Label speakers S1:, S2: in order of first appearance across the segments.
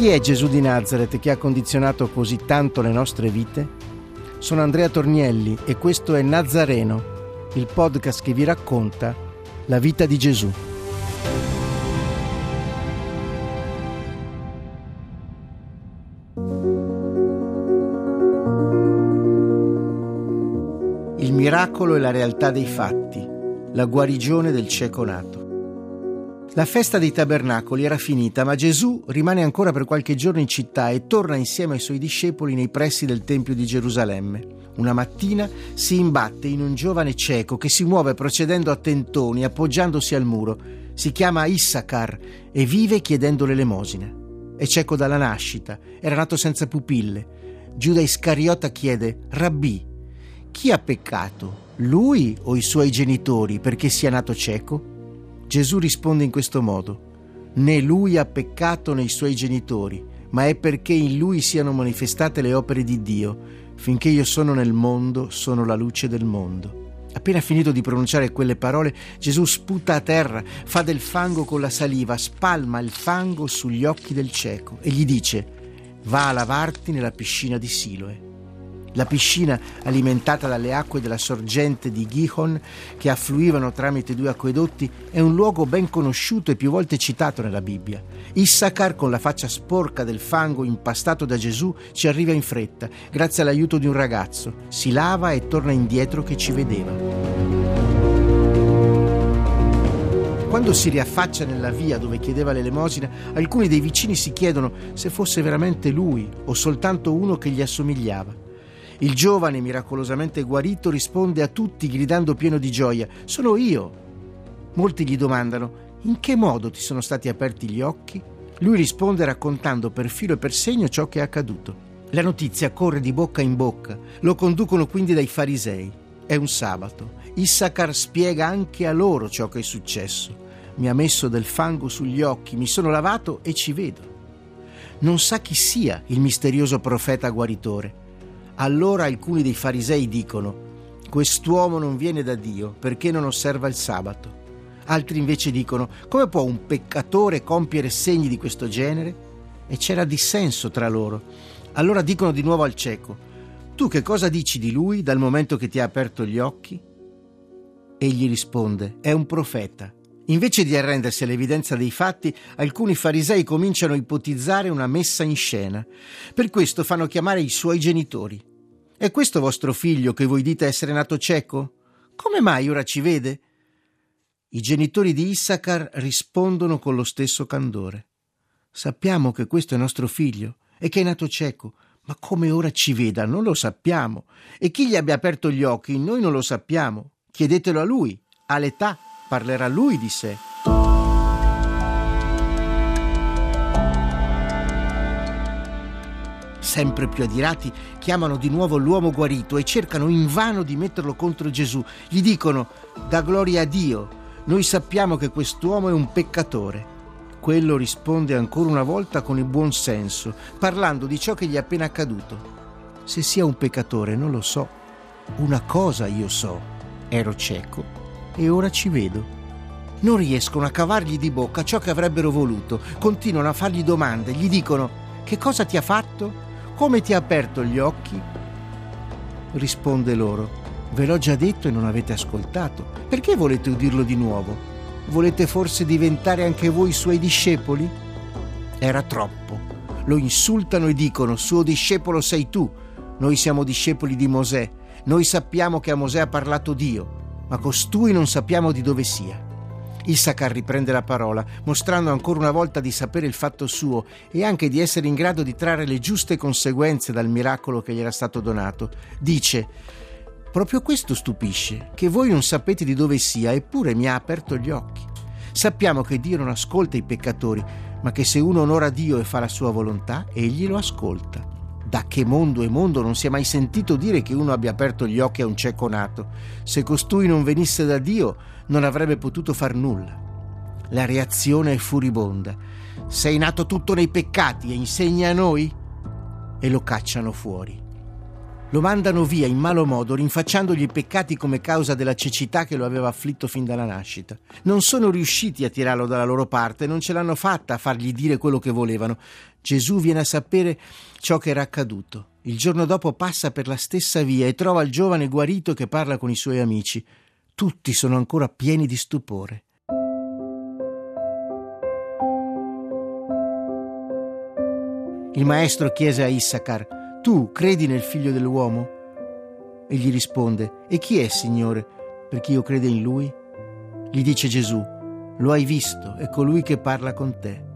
S1: Chi è Gesù di Nazareth che ha condizionato così tanto le nostre vite? Sono Andrea Tornielli e questo è Nazareno, il podcast che vi racconta la vita di Gesù. Il miracolo e la realtà dei fatti, la guarigione del cieco nato. La festa dei tabernacoli era finita, ma Gesù rimane ancora per qualche giorno in città e torna insieme ai suoi discepoli nei pressi del Tempio di Gerusalemme. Una mattina si imbatte in un giovane cieco che si muove procedendo a tentoni, appoggiandosi al muro. Si chiama Issachar e vive chiedendo l'elemosina. È cieco dalla nascita, era nato senza pupille. Giuda Iscariota chiede: Rabbì, chi ha peccato? Lui o i suoi genitori perché sia nato cieco? Gesù risponde in questo modo: Né lui ha peccato né i suoi genitori, ma è perché in lui siano manifestate le opere di Dio Finché io sono nel mondo, sono la luce del mondo. Appena finito di pronunciare quelle parole, Gesù sputa a terra, fa del fango con la saliva, spalma il fango sugli occhi del cieco e gli dice: Va a lavarti nella piscina di Siloe. La piscina, alimentata dalle acque della sorgente di Gihon, che affluivano tramite due acquedotti, è un luogo ben conosciuto e più volte citato nella Bibbia. Issachar, con la faccia sporca del fango impastato da Gesù, ci arriva in fretta, grazie all'aiuto di un ragazzo. Si lava e torna indietro che ci vedeva. Quando si riaffaccia nella via dove chiedeva l'elemosina, alcuni dei vicini si chiedono se fosse veramente lui o soltanto uno che gli assomigliava. Il giovane, miracolosamente guarito, risponde a tutti gridando pieno di gioia: Sono io. Molti gli domandano: In che modo ti sono stati aperti gli occhi? Lui risponde raccontando per filo e per segno ciò che è accaduto. La notizia corre di bocca in bocca, lo conducono quindi dai farisei. È un sabato. Issachar spiega anche a loro ciò che è successo. Mi ha messo del fango sugli occhi, mi sono lavato e ci vedo. Non sa chi sia il misterioso profeta guaritore. Allora alcuni dei farisei dicono, quest'uomo non viene da Dio perché non osserva il sabato. Altri invece dicono, come può un peccatore compiere segni di questo genere? E c'era dissenso tra loro. Allora dicono di nuovo al cieco, tu che cosa dici di lui dal momento che ti ha aperto gli occhi? Egli risponde, è un profeta. Invece di arrendersi all'evidenza dei fatti, alcuni farisei cominciano a ipotizzare una messa in scena. Per questo fanno chiamare i suoi genitori. È questo vostro figlio che voi dite essere nato cieco? Come mai ora ci vede? I genitori di Issachar rispondono con lo stesso candore. Sappiamo che questo è nostro figlio e che è nato cieco, ma come ora ci veda non lo sappiamo. E chi gli abbia aperto gli occhi noi non lo sappiamo. Chiedetelo a lui. All'età parlerà lui di sé. sempre più adirati, chiamano di nuovo l'uomo guarito e cercano invano di metterlo contro Gesù. Gli dicono, da gloria a Dio, noi sappiamo che quest'uomo è un peccatore. Quello risponde ancora una volta con il buon senso, parlando di ciò che gli è appena accaduto. Se sia un peccatore non lo so. Una cosa io so, ero cieco e ora ci vedo. Non riescono a cavargli di bocca ciò che avrebbero voluto, continuano a fargli domande, gli dicono che cosa ti ha fatto? Come ti ha aperto gli occhi? Risponde loro, ve l'ho già detto e non avete ascoltato. Perché volete udirlo di nuovo? Volete forse diventare anche voi suoi discepoli? Era troppo. Lo insultano e dicono, suo discepolo sei tu. Noi siamo discepoli di Mosè. Noi sappiamo che a Mosè ha parlato Dio, ma costui non sappiamo di dove sia. Issachar riprende la parola, mostrando ancora una volta di sapere il fatto suo e anche di essere in grado di trarre le giuste conseguenze dal miracolo che gli era stato donato. Dice: Proprio questo stupisce, che voi non sapete di dove sia, eppure mi ha aperto gli occhi. Sappiamo che Dio non ascolta i peccatori, ma che se uno onora Dio e fa la sua volontà, egli lo ascolta. Da che mondo e mondo non si è mai sentito dire che uno abbia aperto gli occhi a un cieco nato. Se costui non venisse da Dio, non avrebbe potuto far nulla. La reazione è furibonda. Sei nato tutto nei peccati e insegna a noi? E lo cacciano fuori. Lo mandano via in malo modo, rinfacciandogli i peccati come causa della cecità che lo aveva afflitto fin dalla nascita. Non sono riusciti a tirarlo dalla loro parte, non ce l'hanno fatta a fargli dire quello che volevano. Gesù viene a sapere ciò che era accaduto. Il giorno dopo passa per la stessa via e trova il giovane guarito che parla con i suoi amici. Tutti sono ancora pieni di stupore. Il maestro chiese a Issachar tu credi nel figlio dell'uomo? Egli risponde, E chi è, Signore, perché io creda in lui? Gli dice Gesù, Lo hai visto, è colui che parla con te.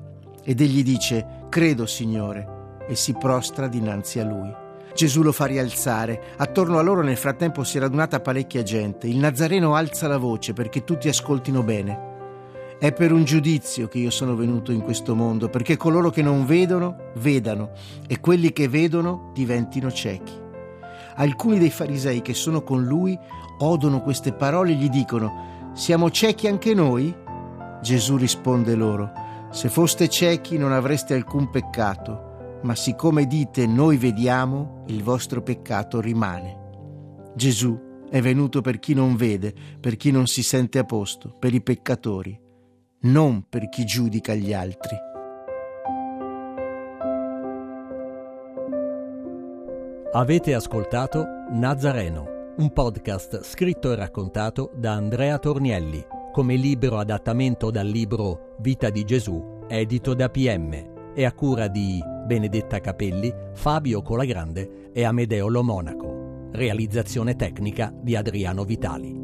S1: Ed egli dice, Credo, Signore, e si prostra dinanzi a lui. Gesù lo fa rialzare. Attorno a loro nel frattempo si è radunata parecchia gente. Il Nazareno alza la voce perché tutti ascoltino bene. È per un giudizio che io sono venuto in questo mondo, perché coloro che non vedono, vedano, e quelli che vedono diventino ciechi. Alcuni dei farisei che sono con lui odono queste parole e gli dicono, siamo ciechi anche noi? Gesù risponde loro, se foste ciechi non avreste alcun peccato, ma siccome dite noi vediamo, il vostro peccato rimane. Gesù è venuto per chi non vede, per chi non si sente a posto, per i peccatori non per chi giudica gli altri.
S2: Avete ascoltato Nazareno, un podcast scritto e raccontato da Andrea Tornielli, come libero adattamento dal libro Vita di Gesù, edito da PM, e a cura di Benedetta Capelli, Fabio Colagrande e Amedeo Lo Monaco. Realizzazione tecnica di Adriano Vitali.